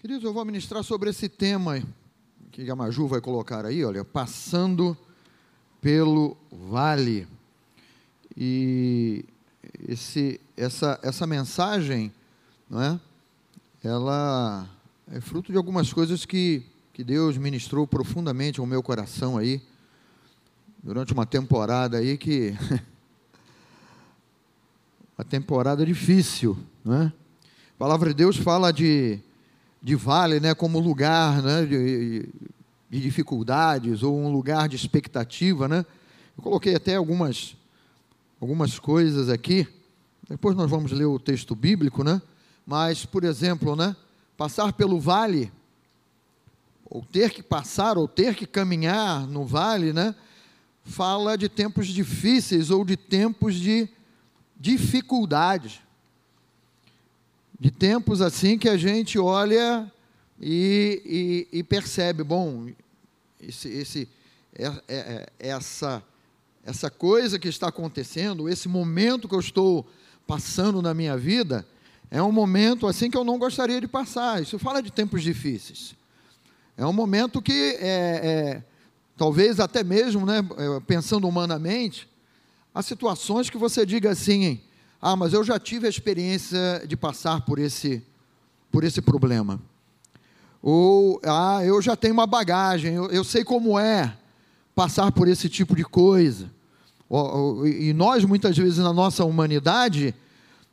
Queridos, eu vou ministrar sobre esse tema que a Maju vai colocar aí, olha, passando pelo vale. E esse, essa, essa mensagem, não é? Ela é fruto de algumas coisas que, que Deus ministrou profundamente ao meu coração aí, durante uma temporada aí que. uma temporada difícil, não é? A palavra de Deus fala de de vale, né, como lugar né, de, de dificuldades ou um lugar de expectativa, né? Eu coloquei até algumas algumas coisas aqui. Depois nós vamos ler o texto bíblico, né? Mas, por exemplo, né, passar pelo vale ou ter que passar ou ter que caminhar no vale, né? Fala de tempos difíceis ou de tempos de dificuldade de tempos assim que a gente olha e, e, e percebe, bom, esse, esse, é, é, é, essa, essa coisa que está acontecendo, esse momento que eu estou passando na minha vida, é um momento assim que eu não gostaria de passar. Isso fala de tempos difíceis. É um momento que, é, é, talvez até mesmo, né, pensando humanamente, há situações que você diga assim, ah, mas eu já tive a experiência de passar por esse, por esse problema. Ou, ah, eu já tenho uma bagagem, eu, eu sei como é passar por esse tipo de coisa. E nós, muitas vezes, na nossa humanidade,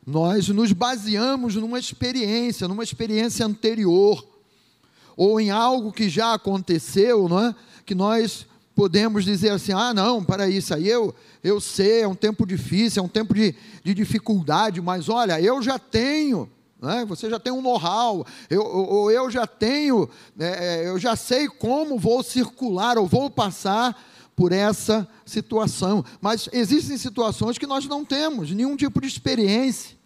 nós nos baseamos numa experiência, numa experiência anterior, ou em algo que já aconteceu, não é? que nós podemos dizer assim: ah, não, para isso aí eu, eu sei, é um tempo difícil, é um tempo de, de dificuldade, mas olha, eu já tenho. Né? Você já tem um know-how, eu, eu, eu, já tenho, é, eu já sei como vou circular ou vou passar por essa situação. Mas existem situações que nós não temos nenhum tipo de experiência.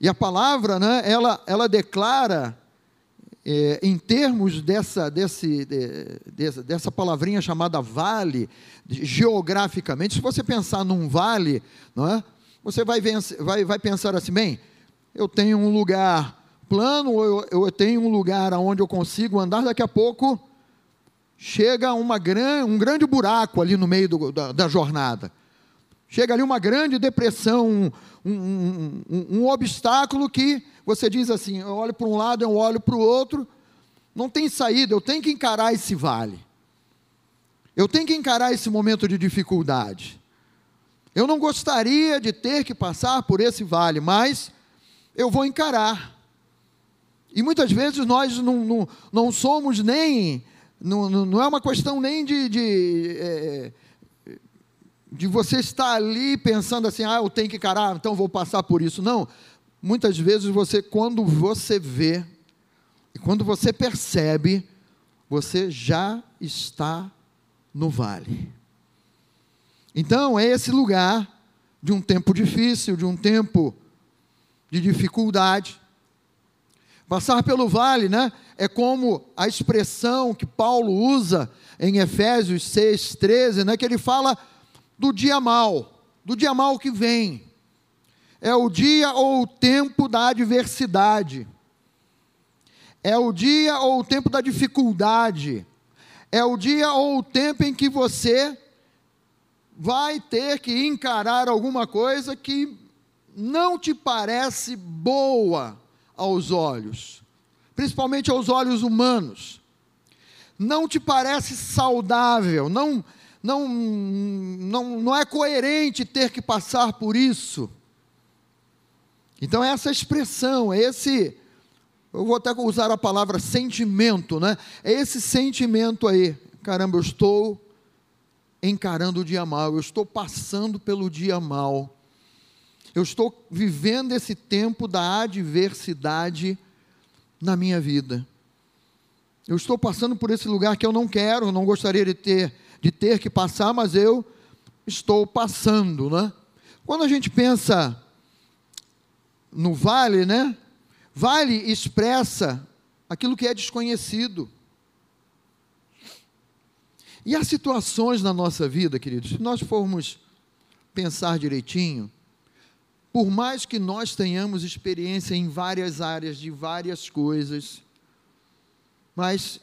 E a palavra, né, ela, ela declara é, em termos dessa, desse, de, dessa, dessa palavrinha chamada vale, geograficamente, se você pensar num vale, não é? você vai, vai, vai pensar assim, bem, eu tenho um lugar plano, eu, eu tenho um lugar onde eu consigo andar, daqui a pouco chega uma gran, um grande buraco ali no meio do, da, da, jornada. Chega ali uma grande depressão, um, um, um, um obstáculo que você diz assim: eu olho para um lado, eu olho para o outro, não tem saída, eu tenho que encarar esse vale. Eu tenho que encarar esse momento de dificuldade. Eu não gostaria de ter que passar por esse vale, mas eu vou encarar. E muitas vezes nós não, não, não somos nem, não, não é uma questão nem de, de, é, de você estar ali pensando assim, ah, eu tenho que encarar, então vou passar por isso. Não, muitas vezes você, quando você vê, e quando você percebe, você já está no vale. Então, é esse lugar de um tempo difícil, de um tempo de dificuldade. Passar pelo vale, né? É como a expressão que Paulo usa em Efésios 6:13, né, que ele fala do dia mal, do dia mal que vem. É o dia ou o tempo da adversidade, é o dia ou o tempo da dificuldade, é o dia ou o tempo em que você vai ter que encarar alguma coisa que não te parece boa aos olhos, principalmente aos olhos humanos. Não te parece saudável, não não não não é coerente ter que passar por isso. Então, essa expressão, esse, eu vou até usar a palavra sentimento, né? É esse sentimento aí, caramba, eu estou encarando o dia mal, eu estou passando pelo dia mal, eu estou vivendo esse tempo da adversidade na minha vida. Eu estou passando por esse lugar que eu não quero, não gostaria de ter, de ter que passar, mas eu estou passando, né? Quando a gente pensa no vale, né? Vale expressa aquilo que é desconhecido. E há situações na nossa vida, queridos, se nós formos pensar direitinho, por mais que nós tenhamos experiência em várias áreas de várias coisas, mas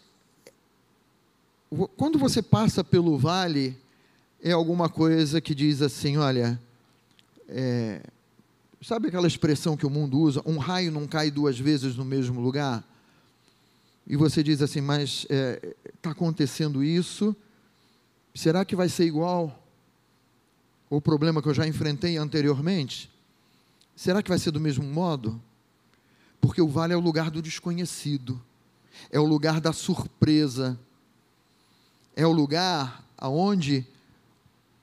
quando você passa pelo vale, é alguma coisa que diz assim: olha, é, sabe aquela expressão que o mundo usa? Um raio não cai duas vezes no mesmo lugar? E você diz assim, mas está é, tá acontecendo isso, será que vai ser igual? O problema que eu já enfrentei anteriormente? Será que vai ser do mesmo modo? Porque o vale é o lugar do desconhecido, é o lugar da surpresa, é o lugar aonde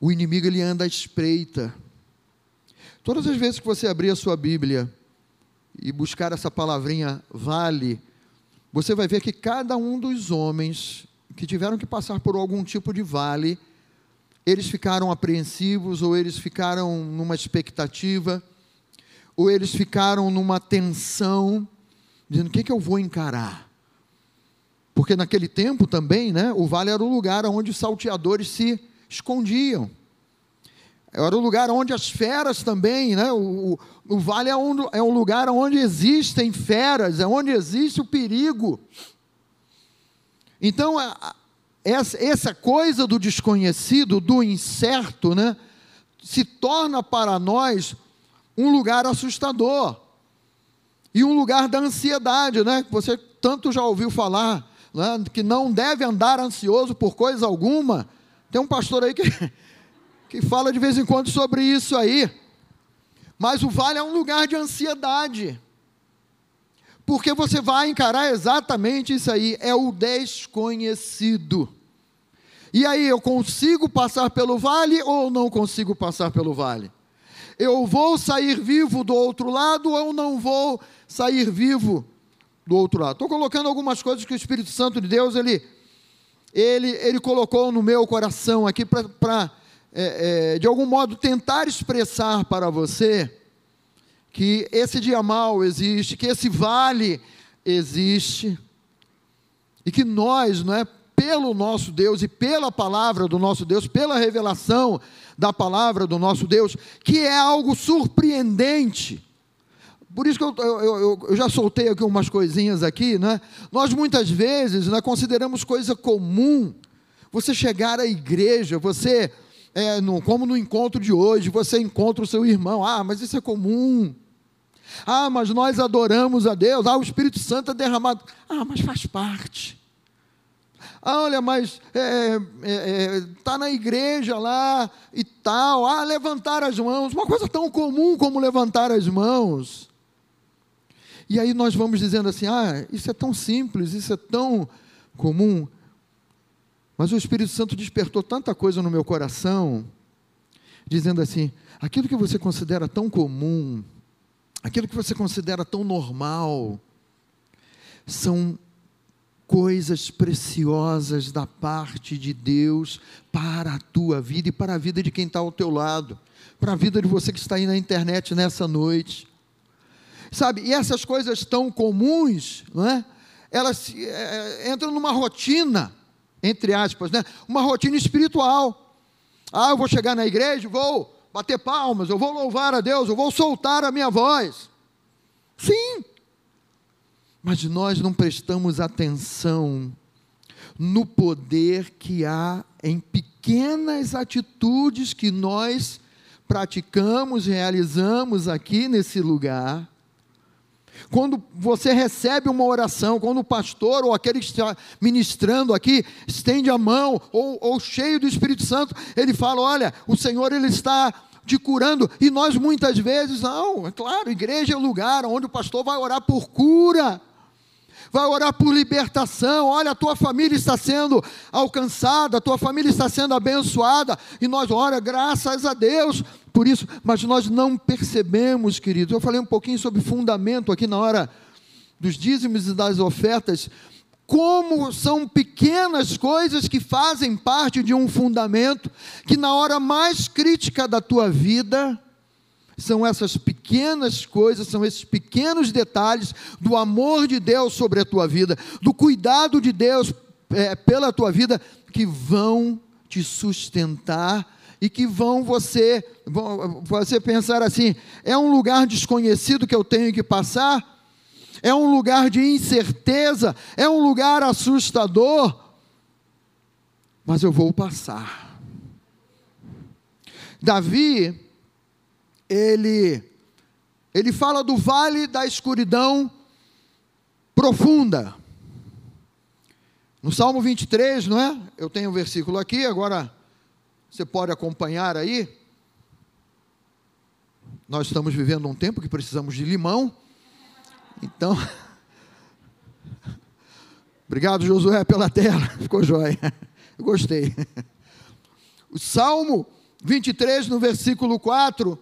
o inimigo ele anda à espreita. Todas as vezes que você abrir a sua Bíblia e buscar essa palavrinha vale, você vai ver que cada um dos homens que tiveram que passar por algum tipo de vale, eles ficaram apreensivos ou eles ficaram numa expectativa ou eles ficaram numa tensão, dizendo: o que, é que eu vou encarar? Porque naquele tempo também, né, o vale era o lugar onde os salteadores se escondiam. Era o lugar onde as feras também, né? O, o, vale é um, é um lugar onde existem feras, é onde existe o perigo. Então, essa, coisa do desconhecido, do incerto, né? Se torna para nós um lugar assustador e um lugar da ansiedade, né? Você tanto já ouviu falar, né? que não deve andar ansioso por coisa alguma. Tem um pastor aí que, que fala de vez em quando sobre isso aí. Mas o vale é um lugar de ansiedade. Porque você vai encarar exatamente isso aí, é o desconhecido. E aí, eu consigo passar pelo vale ou não consigo passar pelo vale? eu vou sair vivo do outro lado ou não vou sair vivo do outro lado. Estou colocando algumas coisas que o Espírito Santo de Deus ele, ele, ele colocou no meu coração aqui para, é, é, de algum modo, tentar expressar para você que esse dia mal existe, que esse vale existe e que nós, não é, pelo nosso Deus e pela palavra do nosso Deus, pela revelação da palavra do nosso Deus, que é algo surpreendente. Por isso que eu, eu, eu, já soltei aqui umas coisinhas aqui, né? Nós muitas vezes né, consideramos coisa comum você chegar à igreja, você, é, no, como no encontro de hoje, você encontra o seu irmão, ah, mas isso é comum. Ah, mas nós adoramos a Deus, ah, o Espírito Santo é derramado. Ah, mas faz parte. Ah, olha, mas é, é, é tá na igreja lá e tal. Ah, levantar as mãos. Uma coisa tão comum como levantar as mãos. E aí nós vamos dizendo assim: ah, isso é tão simples, isso é tão comum. Mas o Espírito Santo despertou tanta coisa no meu coração, dizendo assim: aquilo que você considera tão comum, aquilo que você considera tão normal, são coisas preciosas da parte de Deus para a tua vida e para a vida de quem está ao teu lado, para a vida de você que está aí na internet nessa noite. Sabe, e essas coisas tão comuns, não é? elas é, entram numa rotina, entre aspas, né? uma rotina espiritual. Ah, eu vou chegar na igreja, vou bater palmas, eu vou louvar a Deus, eu vou soltar a minha voz. Sim, mas nós não prestamos atenção no poder que há em pequenas atitudes que nós praticamos, realizamos aqui nesse lugar. Quando você recebe uma oração, quando o pastor ou aquele que está ministrando aqui estende a mão, ou, ou cheio do Espírito Santo, ele fala: Olha, o Senhor ele está te curando, e nós muitas vezes, não, é claro, igreja é o lugar onde o pastor vai orar por cura, vai orar por libertação. Olha, a tua família está sendo alcançada, a tua família está sendo abençoada, e nós, olha, graças a Deus por isso, mas nós não percebemos, queridos. Eu falei um pouquinho sobre fundamento aqui na hora dos dízimos e das ofertas. Como são pequenas coisas que fazem parte de um fundamento, que na hora mais crítica da tua vida, são essas pequenas coisas, são esses pequenos detalhes do amor de Deus sobre a tua vida, do cuidado de Deus é, pela tua vida, que vão te sustentar e que vão você, vão, você pensar assim: é um lugar desconhecido que eu tenho que passar? É um lugar de incerteza? É um lugar assustador? Mas eu vou passar. Davi, ele, ele fala do vale da escuridão profunda. No Salmo 23, não é? Eu tenho um versículo aqui, agora você pode acompanhar aí. Nós estamos vivendo um tempo que precisamos de limão. Então, obrigado Josué pela tela, ficou jóia. Eu gostei. O Salmo 23, no versículo 4,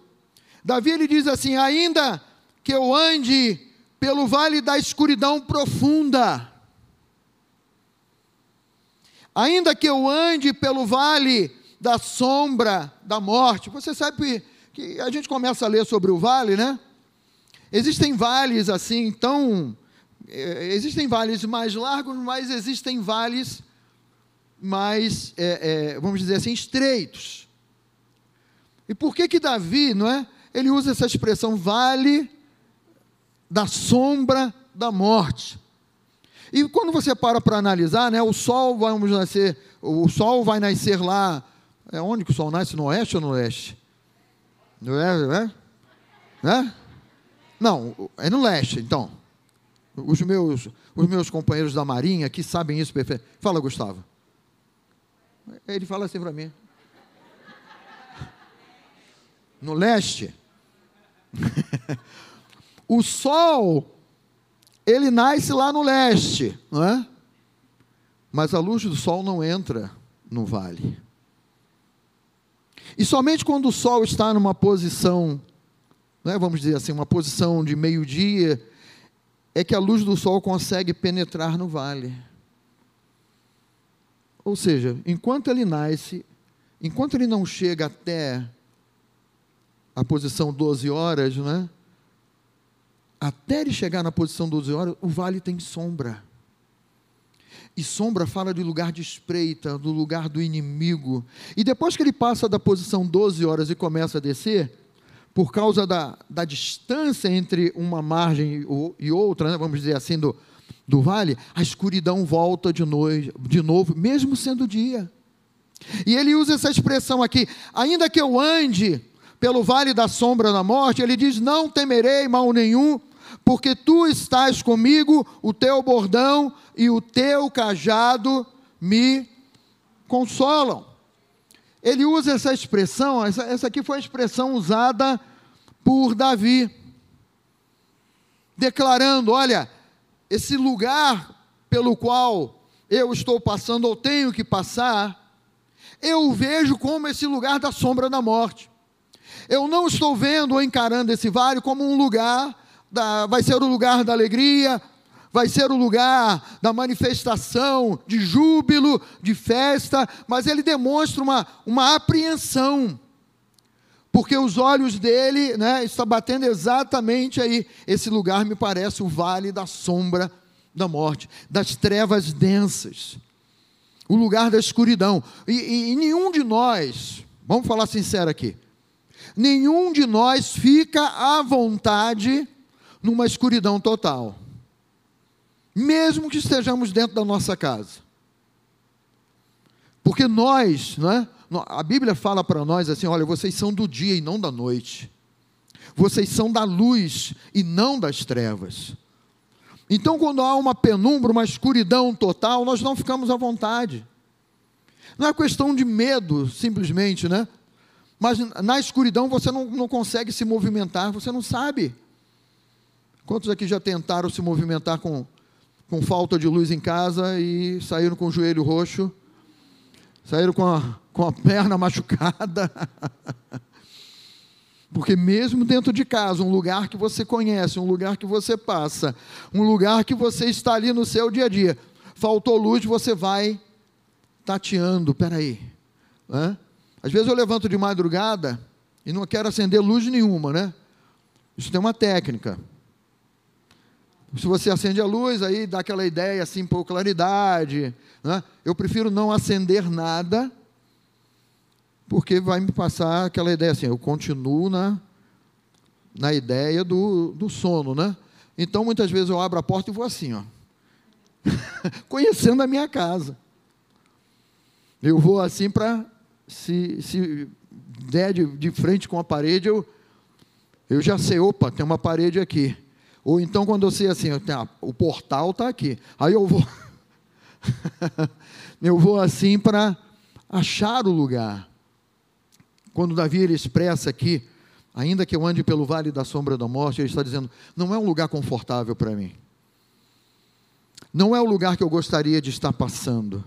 Davi ele diz assim: Ainda que eu ande pelo vale da escuridão profunda, ainda que eu ande pelo vale da sombra da morte. Você sabe que a gente começa a ler sobre o vale, né? Existem vales assim, tão. É, existem vales mais largos, mas existem vales mais, é, é, vamos dizer assim, estreitos. E por que que Davi, não é? Ele usa essa expressão vale da sombra da morte. E quando você para para analisar, né, o sol vamos nascer, o sol vai nascer lá, é onde que o sol nasce? No oeste ou no leste? No leste, né? né? Não, é no leste, então. Os meus, os meus companheiros da Marinha aqui sabem isso perfeito. Fala, Gustavo. Ele fala assim para mim. No leste. o sol ele nasce lá no leste, não é? Mas a luz do sol não entra no vale. E somente quando o sol está numa posição, é, vamos dizer assim, uma posição de meio-dia, é que a luz do sol consegue penetrar no vale. Ou seja, enquanto ele nasce, enquanto ele não chega até a posição 12 horas, né? até ele chegar na posição 12 horas, o vale tem sombra. E sombra fala de lugar de espreita, do lugar do inimigo. E depois que ele passa da posição 12 horas e começa a descer, por causa da, da distância entre uma margem e outra, né, vamos dizer assim, do, do vale, a escuridão volta de, noite, de novo, mesmo sendo dia. E ele usa essa expressão aqui: ainda que eu ande pelo vale da sombra da morte, ele diz: Não temerei mal nenhum, porque tu estás comigo, o teu bordão e o teu cajado me consolam. Ele usa essa expressão, essa, essa aqui foi a expressão usada por Davi, declarando: Olha, esse lugar pelo qual eu estou passando ou tenho que passar, eu vejo como esse lugar da sombra da morte. Eu não estou vendo ou encarando esse vale como um lugar, da, vai ser o lugar da alegria, vai ser o lugar da manifestação, de júbilo, de festa, mas ele demonstra uma, uma apreensão, porque os olhos dele né, estão batendo exatamente aí. Esse lugar me parece o vale da sombra da morte, das trevas densas, o lugar da escuridão. E, e, e nenhum de nós, vamos falar sincero aqui, nenhum de nós fica à vontade numa escuridão total. Mesmo que estejamos dentro da nossa casa. Porque nós, não é? a Bíblia fala para nós assim: olha, vocês são do dia e não da noite. Vocês são da luz e não das trevas. Então, quando há uma penumbra, uma escuridão total, nós não ficamos à vontade. Não é questão de medo, simplesmente, né? Mas na escuridão você não, não consegue se movimentar, você não sabe. Quantos aqui já tentaram se movimentar com, com falta de luz em casa e saíram com o joelho roxo? Saíram com a, com a perna machucada? Porque mesmo dentro de casa, um lugar que você conhece, um lugar que você passa, um lugar que você está ali no seu dia a dia, faltou luz, você vai tateando, peraí. Né? Às vezes eu levanto de madrugada e não quero acender luz nenhuma, né? Isso tem uma técnica. Se você acende a luz, aí dá aquela ideia assim, por claridade. Né? Eu prefiro não acender nada porque vai me passar aquela ideia assim, eu continuo na, na ideia do, do sono, né? Então, muitas vezes eu abro a porta e vou assim, ó, conhecendo a minha casa. Eu vou assim para, se, se der de, de frente com a parede, eu, eu já sei, opa, tem uma parede aqui. Ou então, quando eu sei assim, eu tenho, ah, o portal está aqui. Aí eu vou, eu vou assim para achar o lugar. Quando Davi ele expressa aqui, ainda que eu ande pelo vale da sombra da morte, ele está dizendo: não é um lugar confortável para mim. Não é o lugar que eu gostaria de estar passando.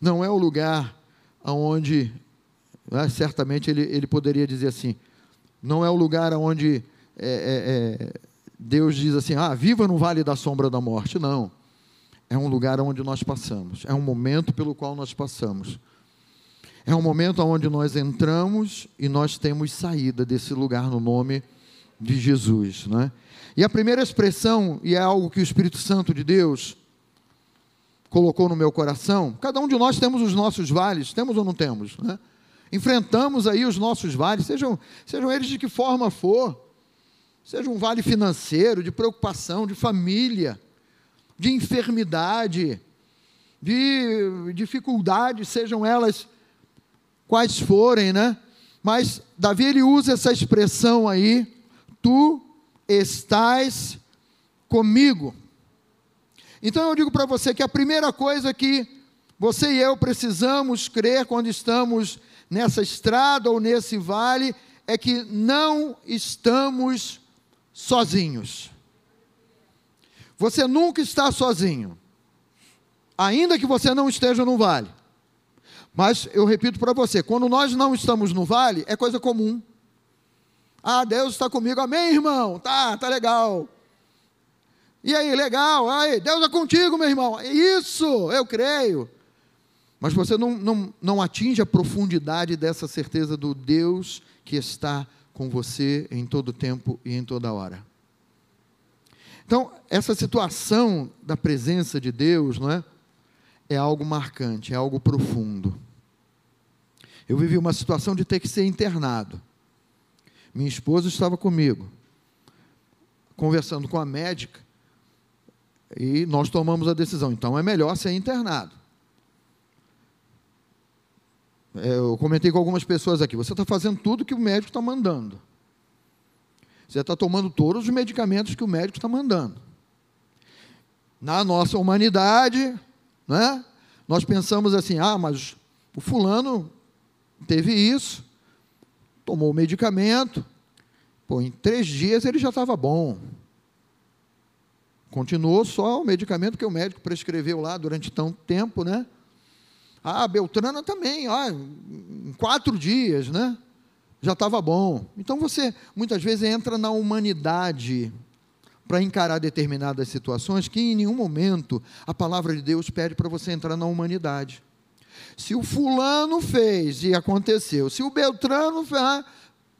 Não é o lugar onde, né, certamente ele, ele poderia dizer assim, não é o lugar onde é, é, é, Deus diz assim, ah, viva no vale da sombra da morte. Não. É um lugar onde nós passamos. É um momento pelo qual nós passamos. É um momento onde nós entramos e nós temos saída desse lugar no nome de Jesus. Né? E a primeira expressão, e é algo que o Espírito Santo de Deus colocou no meu coração, cada um de nós temos os nossos vales, temos ou não temos? Né? Enfrentamos aí os nossos vales, sejam, sejam eles de que forma for, seja um vale financeiro, de preocupação, de família, de enfermidade, de dificuldades, sejam elas quais forem, né? Mas Davi ele usa essa expressão aí, tu estás comigo. Então eu digo para você que a primeira coisa que você e eu precisamos crer quando estamos nessa estrada ou nesse vale é que não estamos sozinhos. Você nunca está sozinho, ainda que você não esteja no vale. Mas eu repito para você: quando nós não estamos no vale, é coisa comum. Ah, Deus está comigo, amém, irmão? Tá, tá legal. E aí, legal, aí, Deus é contigo, meu irmão. Isso, eu creio. Mas você não, não, não atinge a profundidade dessa certeza do Deus que está com você em todo tempo e em toda hora. Então, essa situação da presença de Deus, não é? É algo marcante, é algo profundo. Eu vivi uma situação de ter que ser internado. Minha esposa estava comigo, conversando com a médica, e nós tomamos a decisão. Então é melhor ser internado. É, eu comentei com algumas pessoas aqui: você está fazendo tudo que o médico está mandando. Você está tomando todos os medicamentos que o médico está mandando. Na nossa humanidade, né, nós pensamos assim: ah, mas o fulano teve isso, tomou o medicamento, pô, em três dias ele já estava bom. Continuou só o medicamento que o médico prescreveu lá durante tanto tempo, né? Ah, Beltrana também, ah, em quatro dias, né? Já estava bom. Então você muitas vezes entra na humanidade para encarar determinadas situações que em nenhum momento a palavra de Deus pede para você entrar na humanidade. Se o fulano fez e aconteceu, se o Beltrano fez, ah,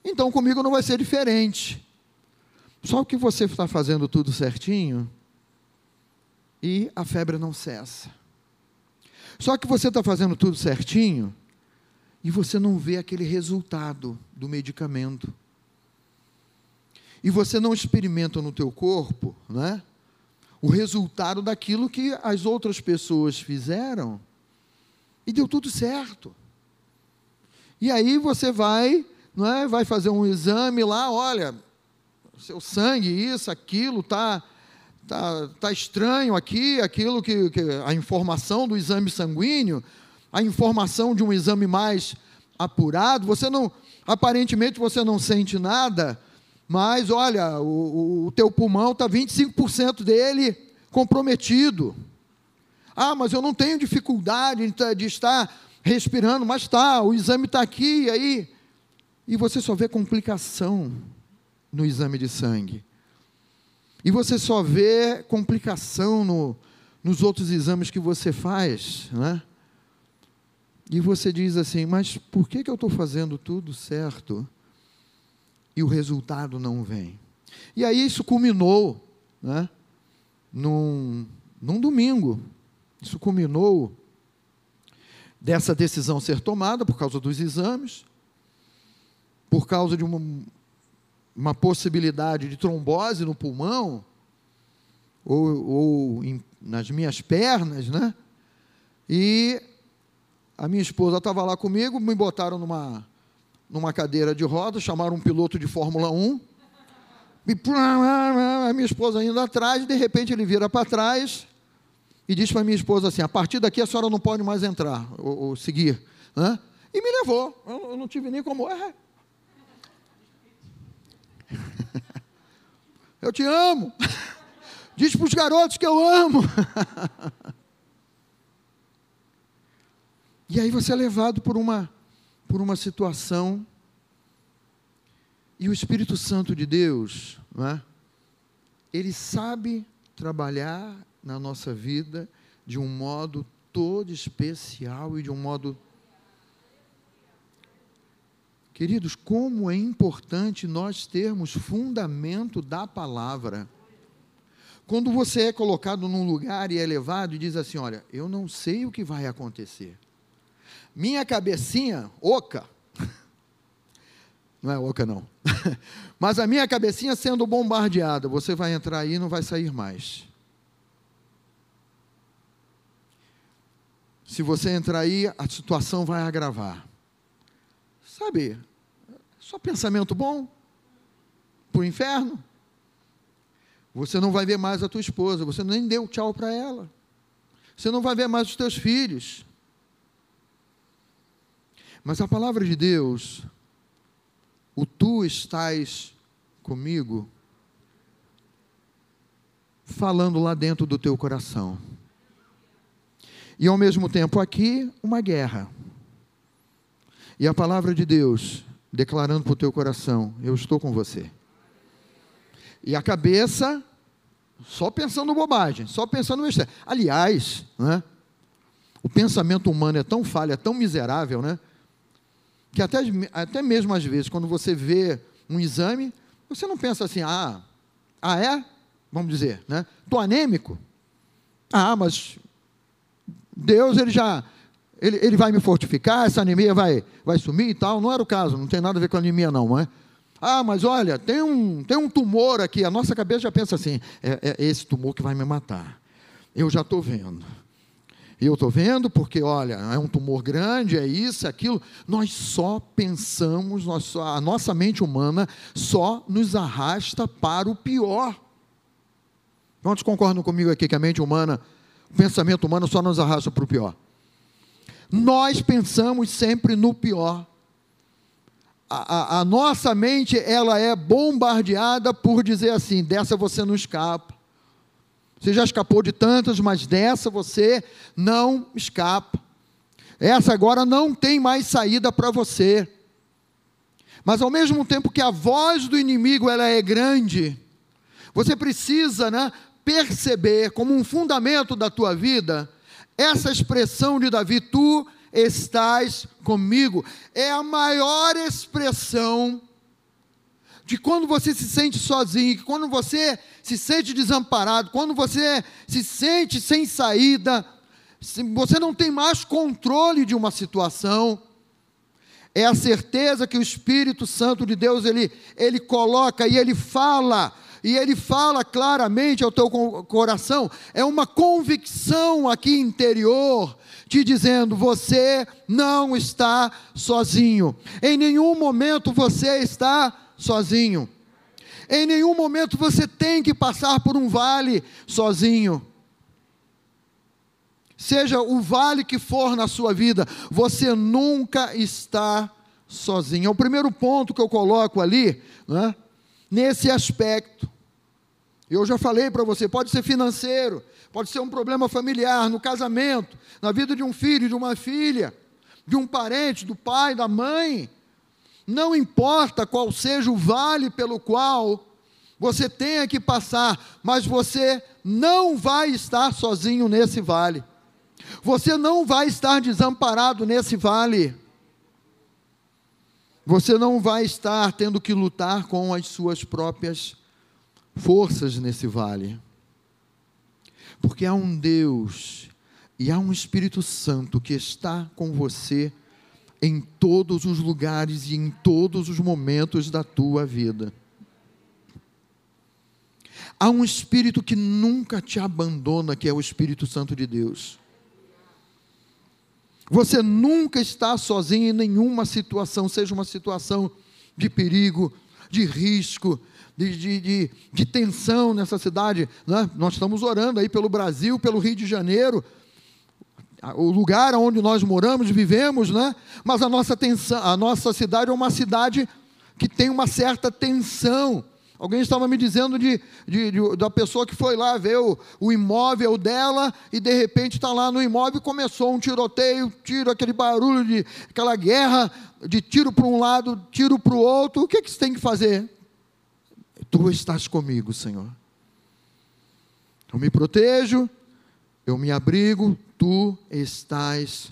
então comigo não vai ser diferente. Só que você está fazendo tudo certinho e a febre não cessa. Só que você está fazendo tudo certinho e você não vê aquele resultado do medicamento. E você não experimenta no teu corpo, né? O resultado daquilo que as outras pessoas fizeram e deu tudo certo. E aí você vai, não é, vai fazer um exame lá, olha, seu sangue, isso, aquilo, tá, tá, tá estranho aqui, aquilo que, que a informação do exame sanguíneo, a informação de um exame mais apurado, você não, aparentemente você não sente nada, mas olha, o, o teu pulmão está 25% dele comprometido. Ah, mas eu não tenho dificuldade de estar respirando, mas está, o exame está aqui, e aí. E você só vê complicação no exame de sangue. E você só vê complicação no, nos outros exames que você faz, né? E você diz assim, mas por que, que eu estou fazendo tudo certo e o resultado não vem? E aí isso culminou, né? Num, num domingo, isso culminou dessa decisão ser tomada por causa dos exames, por causa de uma, uma possibilidade de trombose no pulmão, ou, ou em, nas minhas pernas, né? E a minha esposa estava lá comigo, me botaram numa, numa cadeira de rodas, chamaram um piloto de Fórmula 1, e a minha esposa indo atrás, de repente ele vira para trás e diz para minha esposa assim: a partir daqui a senhora não pode mais entrar ou, ou seguir. Né? E me levou. Eu, eu não tive nem como. Eu te amo. Diz para os garotos que eu amo. E aí você é levado por uma, por uma situação. E o Espírito Santo de Deus, não é? ele sabe trabalhar na nossa vida de um modo todo especial e de um modo. Queridos, como é importante nós termos fundamento da palavra. Quando você é colocado num lugar e é levado e diz assim: Olha, eu não sei o que vai acontecer. Minha cabecinha, oca, não é oca não, mas a minha cabecinha sendo bombardeada, você vai entrar aí e não vai sair mais. Se você entrar aí, a situação vai agravar. Sabe, só pensamento bom para o inferno. Você não vai ver mais a tua esposa, você nem deu tchau para ela. Você não vai ver mais os teus filhos. Mas a palavra de Deus, o tu estás comigo, falando lá dentro do teu coração. E ao mesmo tempo aqui, uma guerra. E a palavra de Deus declarando para o teu coração: Eu estou com você. E a cabeça, só pensando bobagem, só pensando besteira. Aliás, né, o pensamento humano é tão falho, é tão miserável, né? Que até, até mesmo às vezes, quando você vê um exame, você não pensa assim, ah, ah é? Vamos dizer, né? Estou anêmico? Ah, mas Deus ele já ele, ele vai me fortificar, essa anemia vai, vai sumir e tal. Não era o caso, não tem nada a ver com anemia, não, não é? Ah, mas olha, tem um, tem um tumor aqui. A nossa cabeça já pensa assim: é, é esse tumor que vai me matar. Eu já estou vendo. E eu estou vendo porque, olha, é um tumor grande, é isso, é aquilo. Nós só pensamos, nós só, a nossa mente humana só nos arrasta para o pior. Quantos concordam comigo aqui que a mente humana o pensamento humano só nos arrasta para o pior. Nós pensamos sempre no pior. A, a, a, nossa mente ela é bombardeada por dizer assim: dessa você não escapa. Você já escapou de tantas, mas dessa você não escapa. Essa agora não tem mais saída para você. Mas ao mesmo tempo que a voz do inimigo ela é grande, você precisa, né, perceber como um fundamento da tua vida essa expressão de Davi, tu estás comigo, é a maior expressão de quando você se sente sozinho, quando você se sente desamparado, quando você se sente sem saída, você não tem mais controle de uma situação. É a certeza que o Espírito Santo de Deus ele, ele coloca e ele fala e ele fala claramente ao teu coração, é uma convicção aqui interior, te dizendo: você não está sozinho, em nenhum momento você está sozinho, em nenhum momento você tem que passar por um vale sozinho. Seja o vale que for na sua vida, você nunca está sozinho. É o primeiro ponto que eu coloco ali, né? Nesse aspecto. Eu já falei para você, pode ser financeiro, pode ser um problema familiar, no casamento, na vida de um filho, de uma filha, de um parente, do pai, da mãe. Não importa qual seja o vale pelo qual você tenha que passar, mas você não vai estar sozinho nesse vale. Você não vai estar desamparado nesse vale. Você não vai estar tendo que lutar com as suas próprias forças nesse vale. Porque há um Deus E há um Espírito Santo que está com você em todos os lugares e em todos os momentos da tua vida. Há um Espírito que nunca te abandona, que é o Espírito Santo de Deus. Você nunca está sozinho em nenhuma situação, seja uma situação de perigo, de risco, de, de, de, de tensão nessa cidade. Né? Nós estamos orando aí pelo Brasil, pelo Rio de Janeiro, o lugar onde nós moramos, vivemos, né? mas a nossa, tensão, a nossa cidade é uma cidade que tem uma certa tensão. Alguém estava me dizendo de, de, de, da pessoa que foi lá ver o, o imóvel dela e de repente está lá no imóvel e começou um tiroteio, tiro, aquele barulho de aquela guerra de tiro para um lado, tiro para o outro. O que, que você tem que fazer? Tu estás comigo, Senhor. Eu me protejo, eu me abrigo, tu estás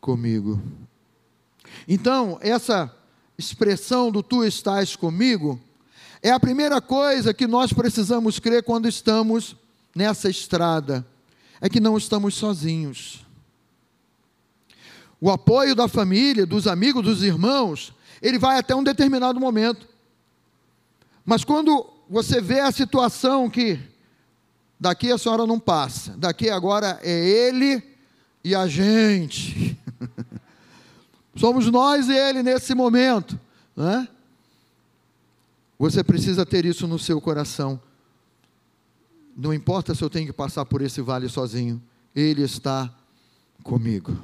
comigo. Então, essa expressão do tu estás comigo é a primeira coisa que nós precisamos crer quando estamos nessa estrada, é que não estamos sozinhos. O apoio da família, dos amigos, dos irmãos, ele vai até um determinado momento. Mas quando você vê a situação que daqui a senhora não passa, daqui agora é ele e a gente. Somos nós e ele nesse momento, né? Você precisa ter isso no seu coração. Não importa se eu tenho que passar por esse vale sozinho, Ele está comigo.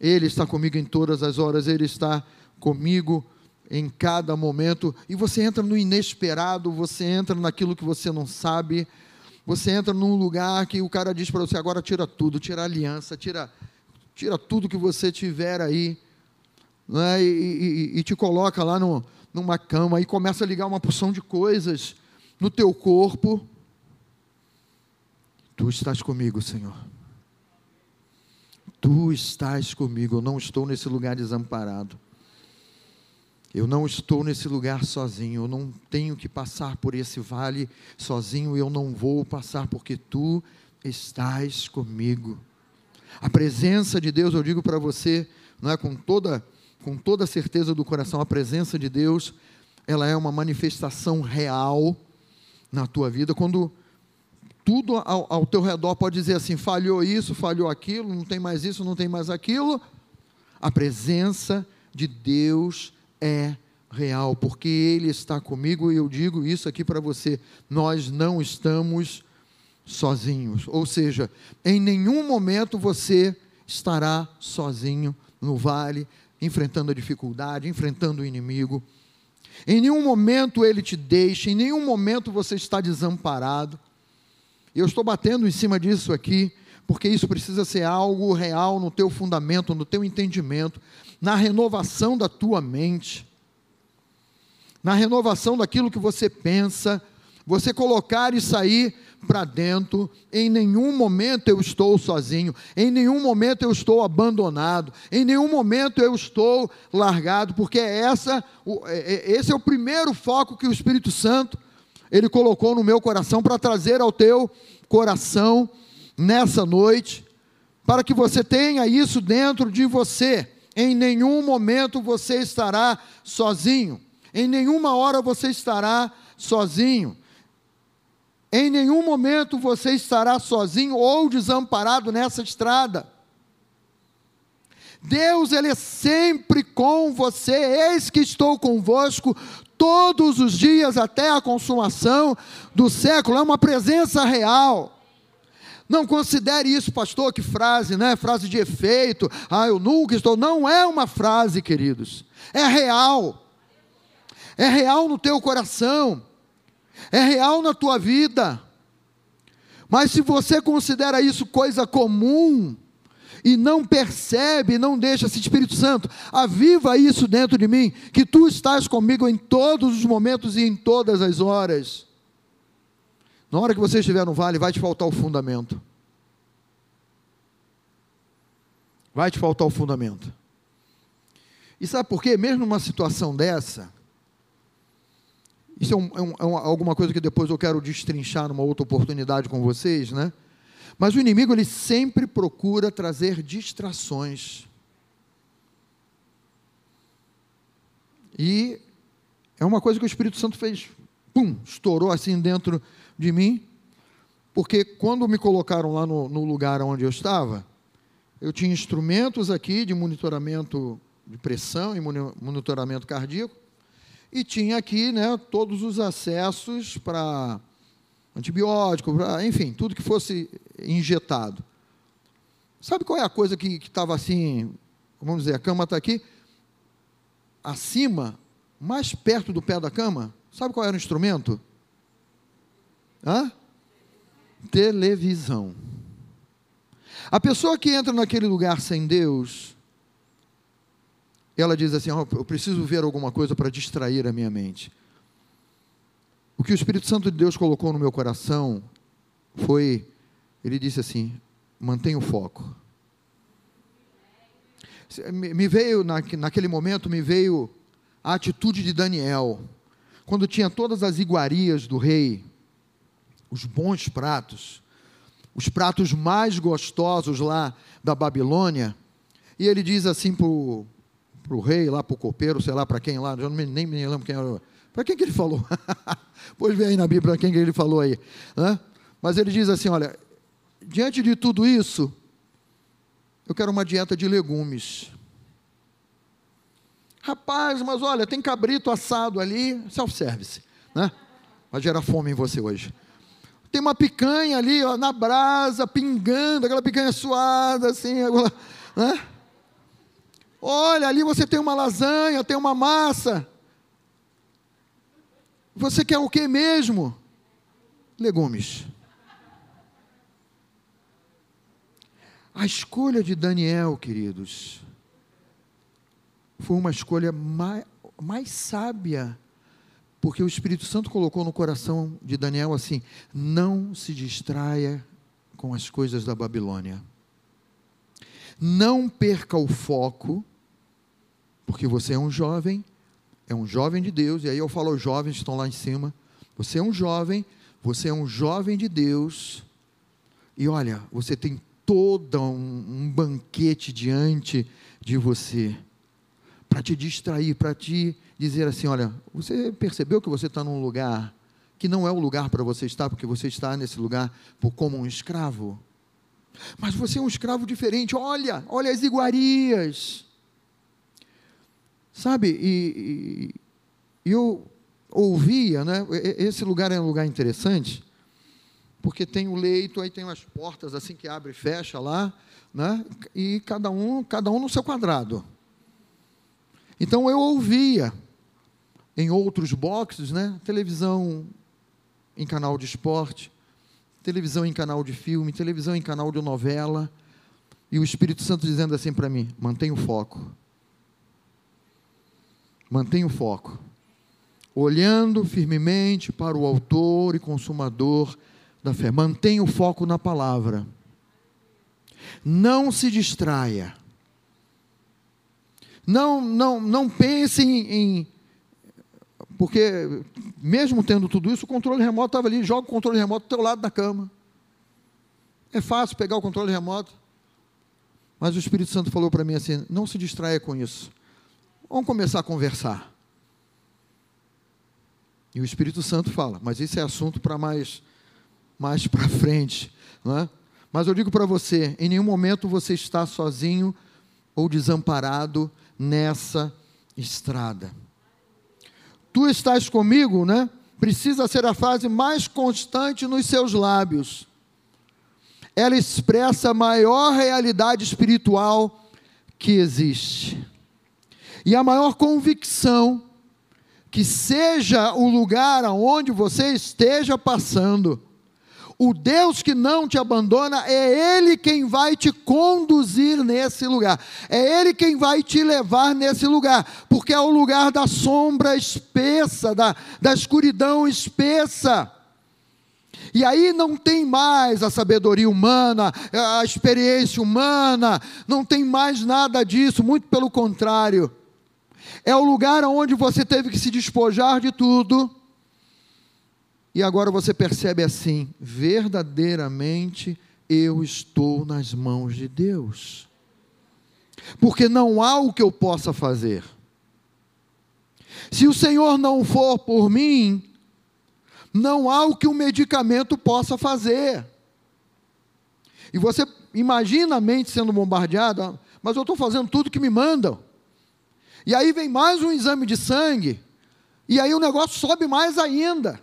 Ele está comigo em todas as horas, Ele está comigo em cada momento. E você entra no inesperado, você entra naquilo que você não sabe, você entra num lugar que o cara diz para você: agora tira tudo, tira a aliança, tira, tira tudo que você tiver aí, né, e, e, e te coloca lá no, numa cama e começa a ligar uma porção de coisas no teu corpo. Tu estás comigo, Senhor. Tu estás comigo. Eu não estou nesse lugar desamparado. Eu não estou nesse lugar sozinho. Eu não tenho que passar por esse vale sozinho. Eu não vou passar porque tu estás comigo. A presença de Deus, eu digo para você, não é com toda com toda a certeza do coração, a presença de Deus, ela é uma manifestação real na tua vida. Quando tudo ao, ao teu redor pode dizer assim: falhou isso, falhou aquilo, não tem mais isso, não tem mais aquilo. A presença de Deus é real, porque Ele está comigo e eu digo isso aqui para você: nós não estamos sozinhos. Ou seja, em nenhum momento você estará sozinho no vale, enfrentando a dificuldade, enfrentando o inimigo. Em nenhum momento ele te deixa, em nenhum momento você está desamparado. Eu estou batendo em cima disso aqui, porque isso precisa ser algo real no teu fundamento, no teu entendimento, na renovação da tua mente, na renovação daquilo que você pensa, você colocar e sair para dentro, em nenhum momento eu estou sozinho, em nenhum momento eu estou abandonado, em nenhum momento eu estou largado, porque essa, é, é, esse é o primeiro foco que o Espírito Santo ele colocou no meu coração para trazer ao teu coração nessa noite, para que você tenha isso dentro de você. Em nenhum momento você estará sozinho, em nenhuma hora você estará sozinho. Em nenhum momento você estará sozinho ou desamparado nessa estrada. Deus, Ele é sempre com você. Eis que estou convosco todos os dias até a consumação do século. É uma presença real. Não considere isso, pastor, que frase, né? Frase de efeito. Ah, eu nunca estou. Não é uma frase, queridos. É real. É real no teu coração é real na tua vida. Mas se você considera isso coisa comum, e não percebe, não deixa esse Espírito Santo, aviva isso dentro de mim, que tu estás comigo em todos os momentos e em todas as horas. Na hora que você estiver no vale, vai te faltar o fundamento. Vai te faltar o fundamento. E sabe por quê? Mesmo numa situação dessa, isso é, um, é, um, é alguma coisa que depois eu quero destrinchar numa outra oportunidade com vocês, né? Mas o inimigo ele sempre procura trazer distrações. E é uma coisa que o Espírito Santo fez, pum, estourou assim dentro de mim, porque quando me colocaram lá no, no lugar onde eu estava, eu tinha instrumentos aqui de monitoramento de pressão e monitoramento cardíaco, e tinha aqui né, todos os acessos para antibiótico, pra, enfim, tudo que fosse injetado. Sabe qual é a coisa que estava assim, vamos dizer, a cama está aqui, acima, mais perto do pé da cama, sabe qual era o instrumento? Hã? Televisão. A pessoa que entra naquele lugar sem Deus, ela diz assim: oh, Eu preciso ver alguma coisa para distrair a minha mente. O que o Espírito Santo de Deus colocou no meu coração foi: Ele disse assim, mantenha o foco. Me veio, naquele momento, me veio a atitude de Daniel, quando tinha todas as iguarias do rei, os bons pratos, os pratos mais gostosos lá da Babilônia, e ele diz assim para o rei, lá para o copeiro, sei lá para quem lá, eu nem, nem me lembro quem era, para quem que ele falou? pois vem aí na Bíblia para quem que ele falou aí. Né? Mas ele diz assim: olha, diante de tudo isso, eu quero uma dieta de legumes. Rapaz, mas olha, tem cabrito assado ali, self-service, né? Vai gerar fome em você hoje. Tem uma picanha ali, ó, na brasa, pingando, aquela picanha suada, assim, né? Olha, ali você tem uma lasanha, tem uma massa. Você quer o que mesmo? Legumes. A escolha de Daniel, queridos, foi uma escolha mais, mais sábia, porque o Espírito Santo colocou no coração de Daniel assim: não se distraia com as coisas da Babilônia. Não perca o foco, porque você é um jovem é um jovem de Deus, e aí eu falo aos jovens que estão lá em cima: você é um jovem, você é um jovem de Deus, e olha, você tem todo um, um banquete diante de você, para te distrair, para te dizer assim: olha, você percebeu que você está num lugar que não é o lugar para você estar, porque você está nesse lugar por, como um escravo. Mas você é um escravo diferente, olha, olha as iguarias. Sabe, e, e eu ouvia, né? Esse lugar é um lugar interessante, porque tem o leito, aí tem umas portas assim que abre e fecha lá, né? E cada um, cada um no seu quadrado. Então eu ouvia em outros boxes, né? Televisão em canal de esporte, televisão em canal de filme, televisão em canal de novela, e o Espírito Santo dizendo assim para mim: mantenha o foco. Mantenha o foco. Olhando firmemente para o Autor e Consumador da fé. Mantenha o foco na palavra. Não se distraia. Não, não, não pense em, em porque mesmo tendo tudo isso, o controle remoto estava ali, joga o controle remoto do teu lado da cama. É fácil pegar o controle remoto. Mas o Espírito Santo falou para mim assim: não se distraia com isso. Vamos começar a conversar. E o Espírito Santo fala, mas esse é assunto para mais, mais para frente. Não é? Mas eu digo para você: em nenhum momento você está sozinho ou desamparado nessa estrada. Tu estás comigo, né? Precisa ser a frase mais constante nos seus lábios. Ela expressa a maior realidade espiritual que existe e a maior convicção que seja o lugar aonde você esteja passando, o Deus que não te abandona é Ele quem vai te conduzir nesse lugar, é Ele quem vai te levar nesse lugar, porque é o lugar da sombra espessa, da, da escuridão espessa. E aí não tem mais a sabedoria humana, a experiência humana, não tem mais nada disso, muito pelo contrário. É o lugar onde você teve que se despojar de tudo. E agora você percebe assim: verdadeiramente eu estou nas mãos de Deus. Porque não há o que eu possa fazer. Se o Senhor não for por mim, não há o que o medicamento possa fazer. E você imagina a mente sendo bombardeada, mas eu estou fazendo tudo que me mandam. E aí vem mais um exame de sangue, e aí o negócio sobe mais ainda.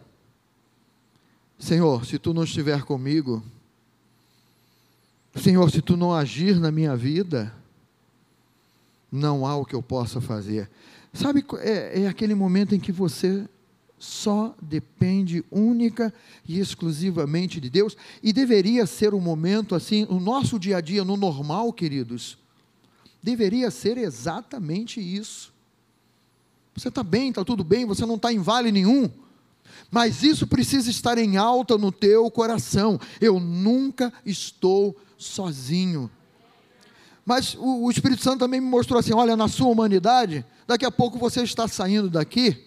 Senhor, se tu não estiver comigo, Senhor, se tu não agir na minha vida, não há o que eu possa fazer. Sabe, é, é aquele momento em que você só depende única e exclusivamente de Deus, e deveria ser um momento assim, o nosso dia a dia, no normal, queridos, deveria ser exatamente isso. Você está bem, está tudo bem, você não está em vale nenhum, mas isso precisa estar em alta no teu coração. Eu nunca estou sozinho. Mas o, o Espírito Santo também me mostrou assim: olha, na sua humanidade, daqui a pouco você está saindo daqui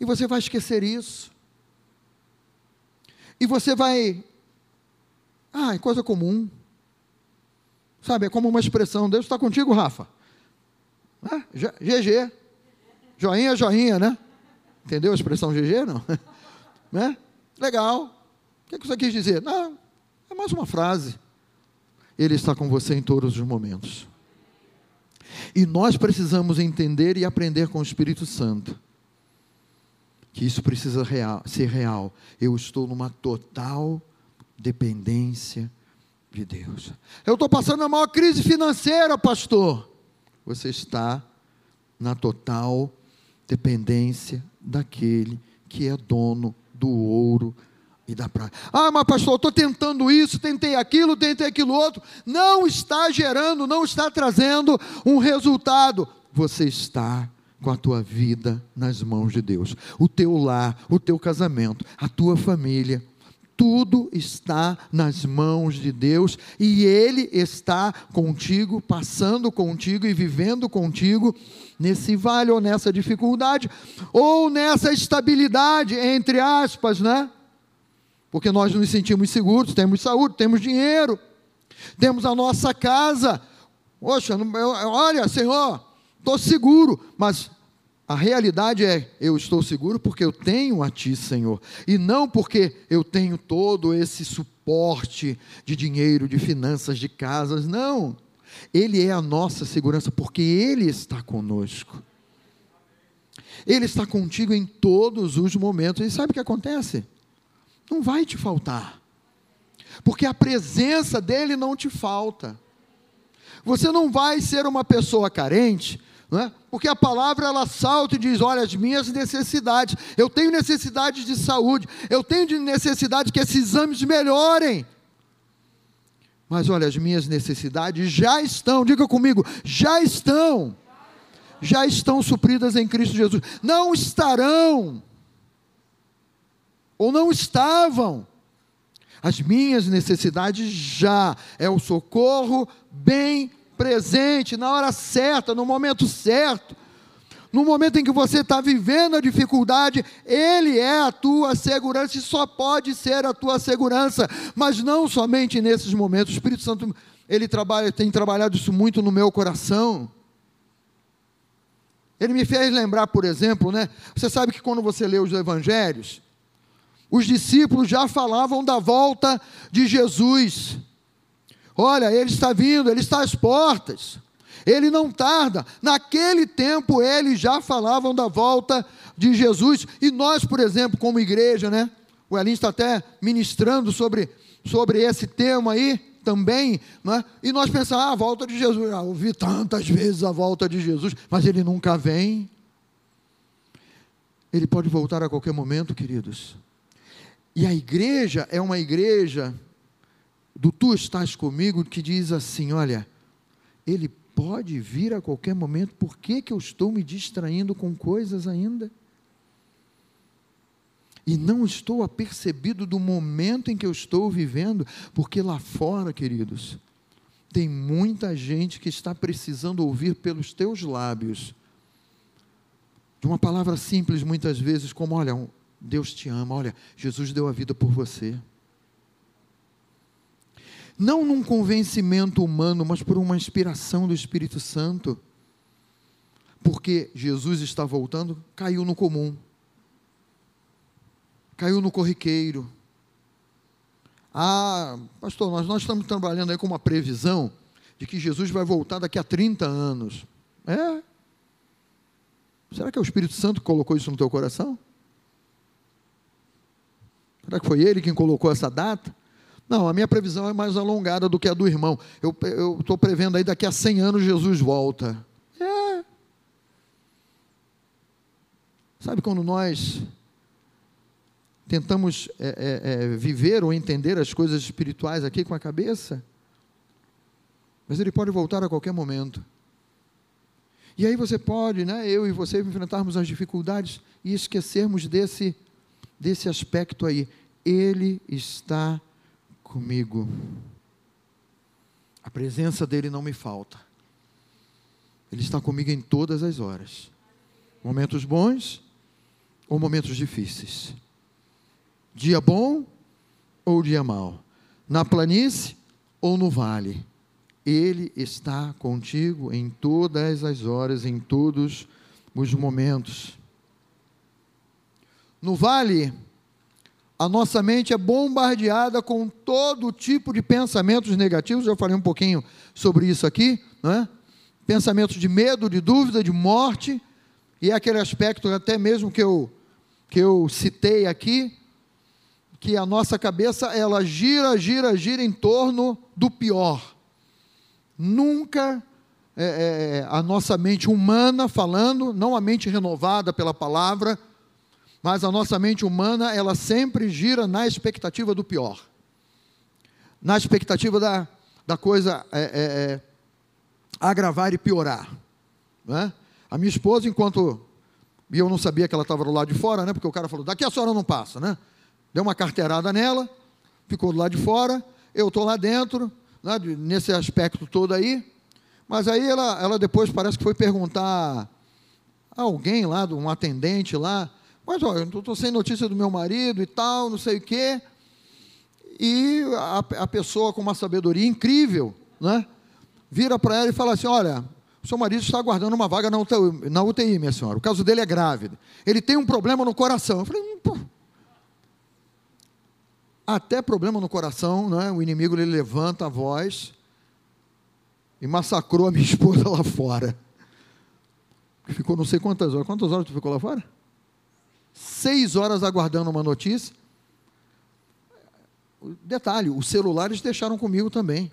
e você vai esquecer isso. E você vai. Ah, é coisa comum. Sabe, é como uma expressão. Deus está contigo, Rafa. É, GG. Joinha, joinha, né? Entendeu a expressão GG, não? né? Legal. O que, que você quis dizer? Não, é mais uma frase. Ele está com você em todos os momentos. E nós precisamos entender e aprender com o Espírito Santo que isso precisa real, ser real. Eu estou numa total dependência de Deus. Eu estou passando a maior crise financeira, pastor. Você está na total dependência daquele que é dono do ouro e da prata. Ah, mas pastor, estou tentando isso, tentei aquilo, tentei aquilo outro. Não está gerando, não está trazendo um resultado. Você está com a tua vida nas mãos de Deus. O teu lar, o teu casamento, a tua família, tudo está nas mãos de Deus e Ele está contigo, passando contigo e vivendo contigo nesse vale ou nessa dificuldade, ou nessa estabilidade, entre aspas, né? Porque nós nos sentimos seguros, temos saúde, temos dinheiro, temos a nossa casa. Poxa, olha, Senhor, estou seguro, mas a realidade é, eu estou seguro porque eu tenho a Ti, Senhor, e não porque eu tenho todo esse suporte de dinheiro, de finanças, de casas, não. Ele é a nossa segurança porque Ele está conosco. Ele está contigo em todos os momentos. E sabe o que acontece? Não vai te faltar, porque a presença dEle não te falta. Você não vai ser uma pessoa carente, é? porque a palavra ela salta e diz: olha, as minhas necessidades, eu tenho necessidades de saúde, eu tenho necessidade que esses exames melhorem. Mas olha, as minhas necessidades já estão, diga comigo, já estão, já estão supridas em Cristo Jesus, não estarão, ou não estavam. As minhas necessidades já é o socorro bem presente, na hora certa, no momento certo. No momento em que você está vivendo a dificuldade, Ele é a tua segurança e só pode ser a tua segurança, mas não somente nesses momentos. O Espírito Santo, Ele trabalha, tem trabalhado isso muito no meu coração. Ele me fez lembrar, por exemplo, né? Você sabe que quando você lê os evangelhos, os discípulos já falavam da volta de Jesus. Olha, ele está vindo, ele está às portas. Ele não tarda. Naquele tempo eles já falavam da volta de Jesus. E nós, por exemplo, como igreja, né? O Elin está até ministrando sobre, sobre esse tema aí também, né? E nós pensamos, ah, a volta de Jesus. Ah, ouvi tantas vezes a volta de Jesus, mas ele nunca vem. Ele pode voltar a qualquer momento, queridos. E a igreja é uma igreja do Tu estás comigo, que diz assim: olha, ele pode vir a qualquer momento, por que, que eu estou me distraindo com coisas ainda? E não estou apercebido do momento em que eu estou vivendo, porque lá fora, queridos, tem muita gente que está precisando ouvir pelos teus lábios, de uma palavra simples muitas vezes, como: olha, Deus te ama, olha, Jesus deu a vida por você. Não num convencimento humano, mas por uma inspiração do Espírito Santo. Porque Jesus está voltando, caiu no comum, caiu no corriqueiro. Ah, pastor, nós, nós estamos trabalhando aí com uma previsão de que Jesus vai voltar daqui a 30 anos. É? Será que é o Espírito Santo que colocou isso no teu coração? Será que foi ele quem colocou essa data? Não, a minha previsão é mais alongada do que a do irmão. Eu estou prevendo aí daqui a 100 anos Jesus volta. É. Sabe quando nós tentamos é, é, é, viver ou entender as coisas espirituais aqui com a cabeça? Mas ele pode voltar a qualquer momento. E aí você pode, né, eu e você, enfrentarmos as dificuldades e esquecermos desse, desse aspecto aí. Ele está comigo. A presença dele não me falta. Ele está comigo em todas as horas. Momentos bons ou momentos difíceis. Dia bom ou dia mau. Na planície ou no vale. Ele está contigo em todas as horas, em todos os momentos. No vale, a nossa mente é bombardeada com todo tipo de pensamentos negativos. Já falei um pouquinho sobre isso aqui, né? Pensamentos de medo, de dúvida, de morte, e é aquele aspecto até mesmo que eu que eu citei aqui, que a nossa cabeça ela gira, gira, gira em torno do pior. Nunca é, é, a nossa mente humana falando, não a mente renovada pela palavra, mas a nossa mente humana, ela sempre gira na expectativa do pior. Na expectativa da, da coisa é, é, é, agravar e piorar. Né? A minha esposa, enquanto. E eu não sabia que ela estava do lado de fora, né? Porque o cara falou, daqui a senhora não passa, né? Deu uma carteirada nela, ficou do lado de fora, eu estou lá dentro, né, nesse aspecto todo aí. Mas aí ela, ela depois parece que foi perguntar a alguém lá, um atendente lá, mas olha, eu estou sem notícia do meu marido e tal, não sei o quê. E a, a pessoa com uma sabedoria incrível, né? Vira para ela e fala assim: olha, o seu marido está aguardando uma vaga na UTI, na UTI, minha senhora. O caso dele é grave. Ele tem um problema no coração. Eu falei, hum, pô. Até problema no coração, né? o inimigo ele levanta a voz e massacrou a minha esposa lá fora. Ficou não sei quantas horas. Quantas horas tu ficou lá fora? Seis horas aguardando uma notícia. Detalhe, os celulares deixaram comigo também.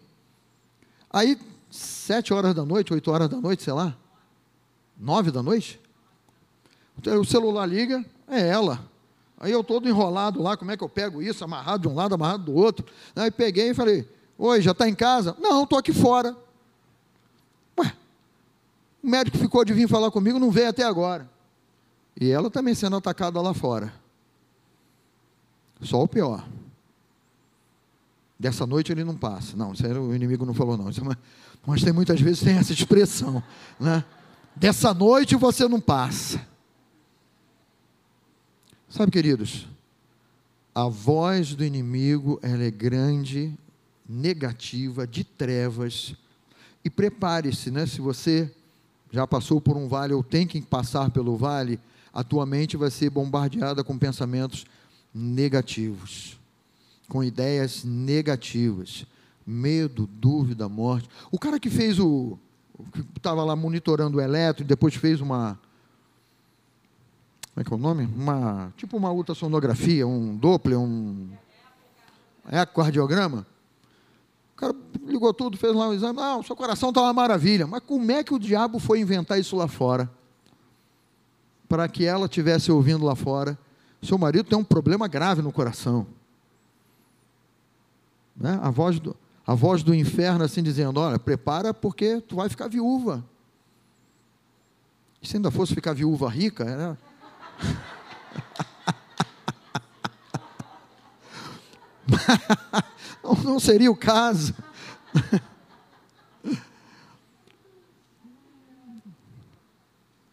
Aí, sete horas da noite, oito horas da noite, sei lá, nove da noite, o celular liga, é ela. Aí eu todo enrolado lá, como é que eu pego isso? Amarrado de um lado, amarrado do outro. Aí peguei e falei, oi, já está em casa? Não, estou aqui fora. Ué, o médico ficou de vir falar comigo, não veio até agora. E ela também sendo atacada lá fora. Só o pior. Dessa noite ele não passa. Não, isso o inimigo não falou, não. É mas tem muitas vezes tem essa expressão. Né? Dessa noite você não passa. Sabe, queridos, a voz do inimigo ela é grande, negativa, de trevas. E prepare-se, né? Se você já passou por um vale ou tem que passar pelo vale, a tua mente vai ser bombardeada com pensamentos negativos, com ideias negativas, medo, dúvida, morte. O cara que fez o. que estava lá monitorando o eletro e depois fez uma. Como é que é o nome? Uma, tipo uma ultrassonografia, um Doppler, um ecocardiograma. O cara ligou tudo, fez lá um exame. Ah, o seu coração está uma maravilha. Mas como é que o diabo foi inventar isso lá fora? Para que ela estivesse ouvindo lá fora. Seu marido tem um problema grave no coração. Né? A, voz do, a voz do inferno assim dizendo: Olha, prepara porque tu vai ficar viúva. E se ainda fosse ficar viúva rica, era. não seria o caso.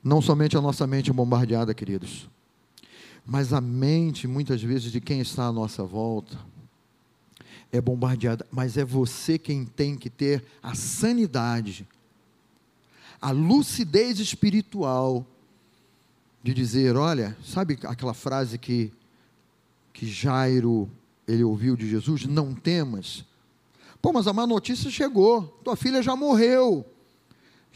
Não somente a nossa mente bombardeada, queridos, mas a mente, muitas vezes, de quem está à nossa volta, é bombardeada, mas é você quem tem que ter a sanidade, a lucidez espiritual de dizer, olha, sabe aquela frase que que Jairo ele ouviu de Jesus, não temas. Pô, mas a má notícia chegou, tua filha já morreu.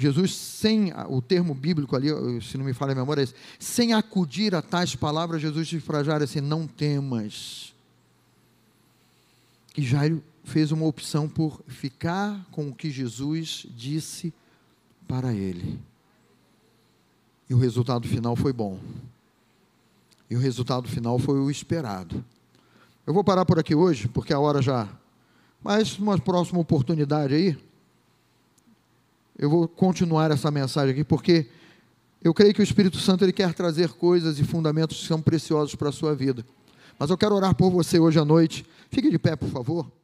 Jesus, sem o termo bíblico ali, se não me falha a memória, é esse, sem acudir a tais palavras, Jesus disse para Jairo assim: não temas. E Jairo fez uma opção por ficar com o que Jesus disse para ele. E o resultado final foi bom. E o resultado final foi o esperado. Eu vou parar por aqui hoje, porque a hora já. Mas, numa próxima oportunidade aí, eu vou continuar essa mensagem aqui, porque eu creio que o Espírito Santo ele quer trazer coisas e fundamentos que são preciosos para a sua vida. Mas eu quero orar por você hoje à noite. Fique de pé, por favor.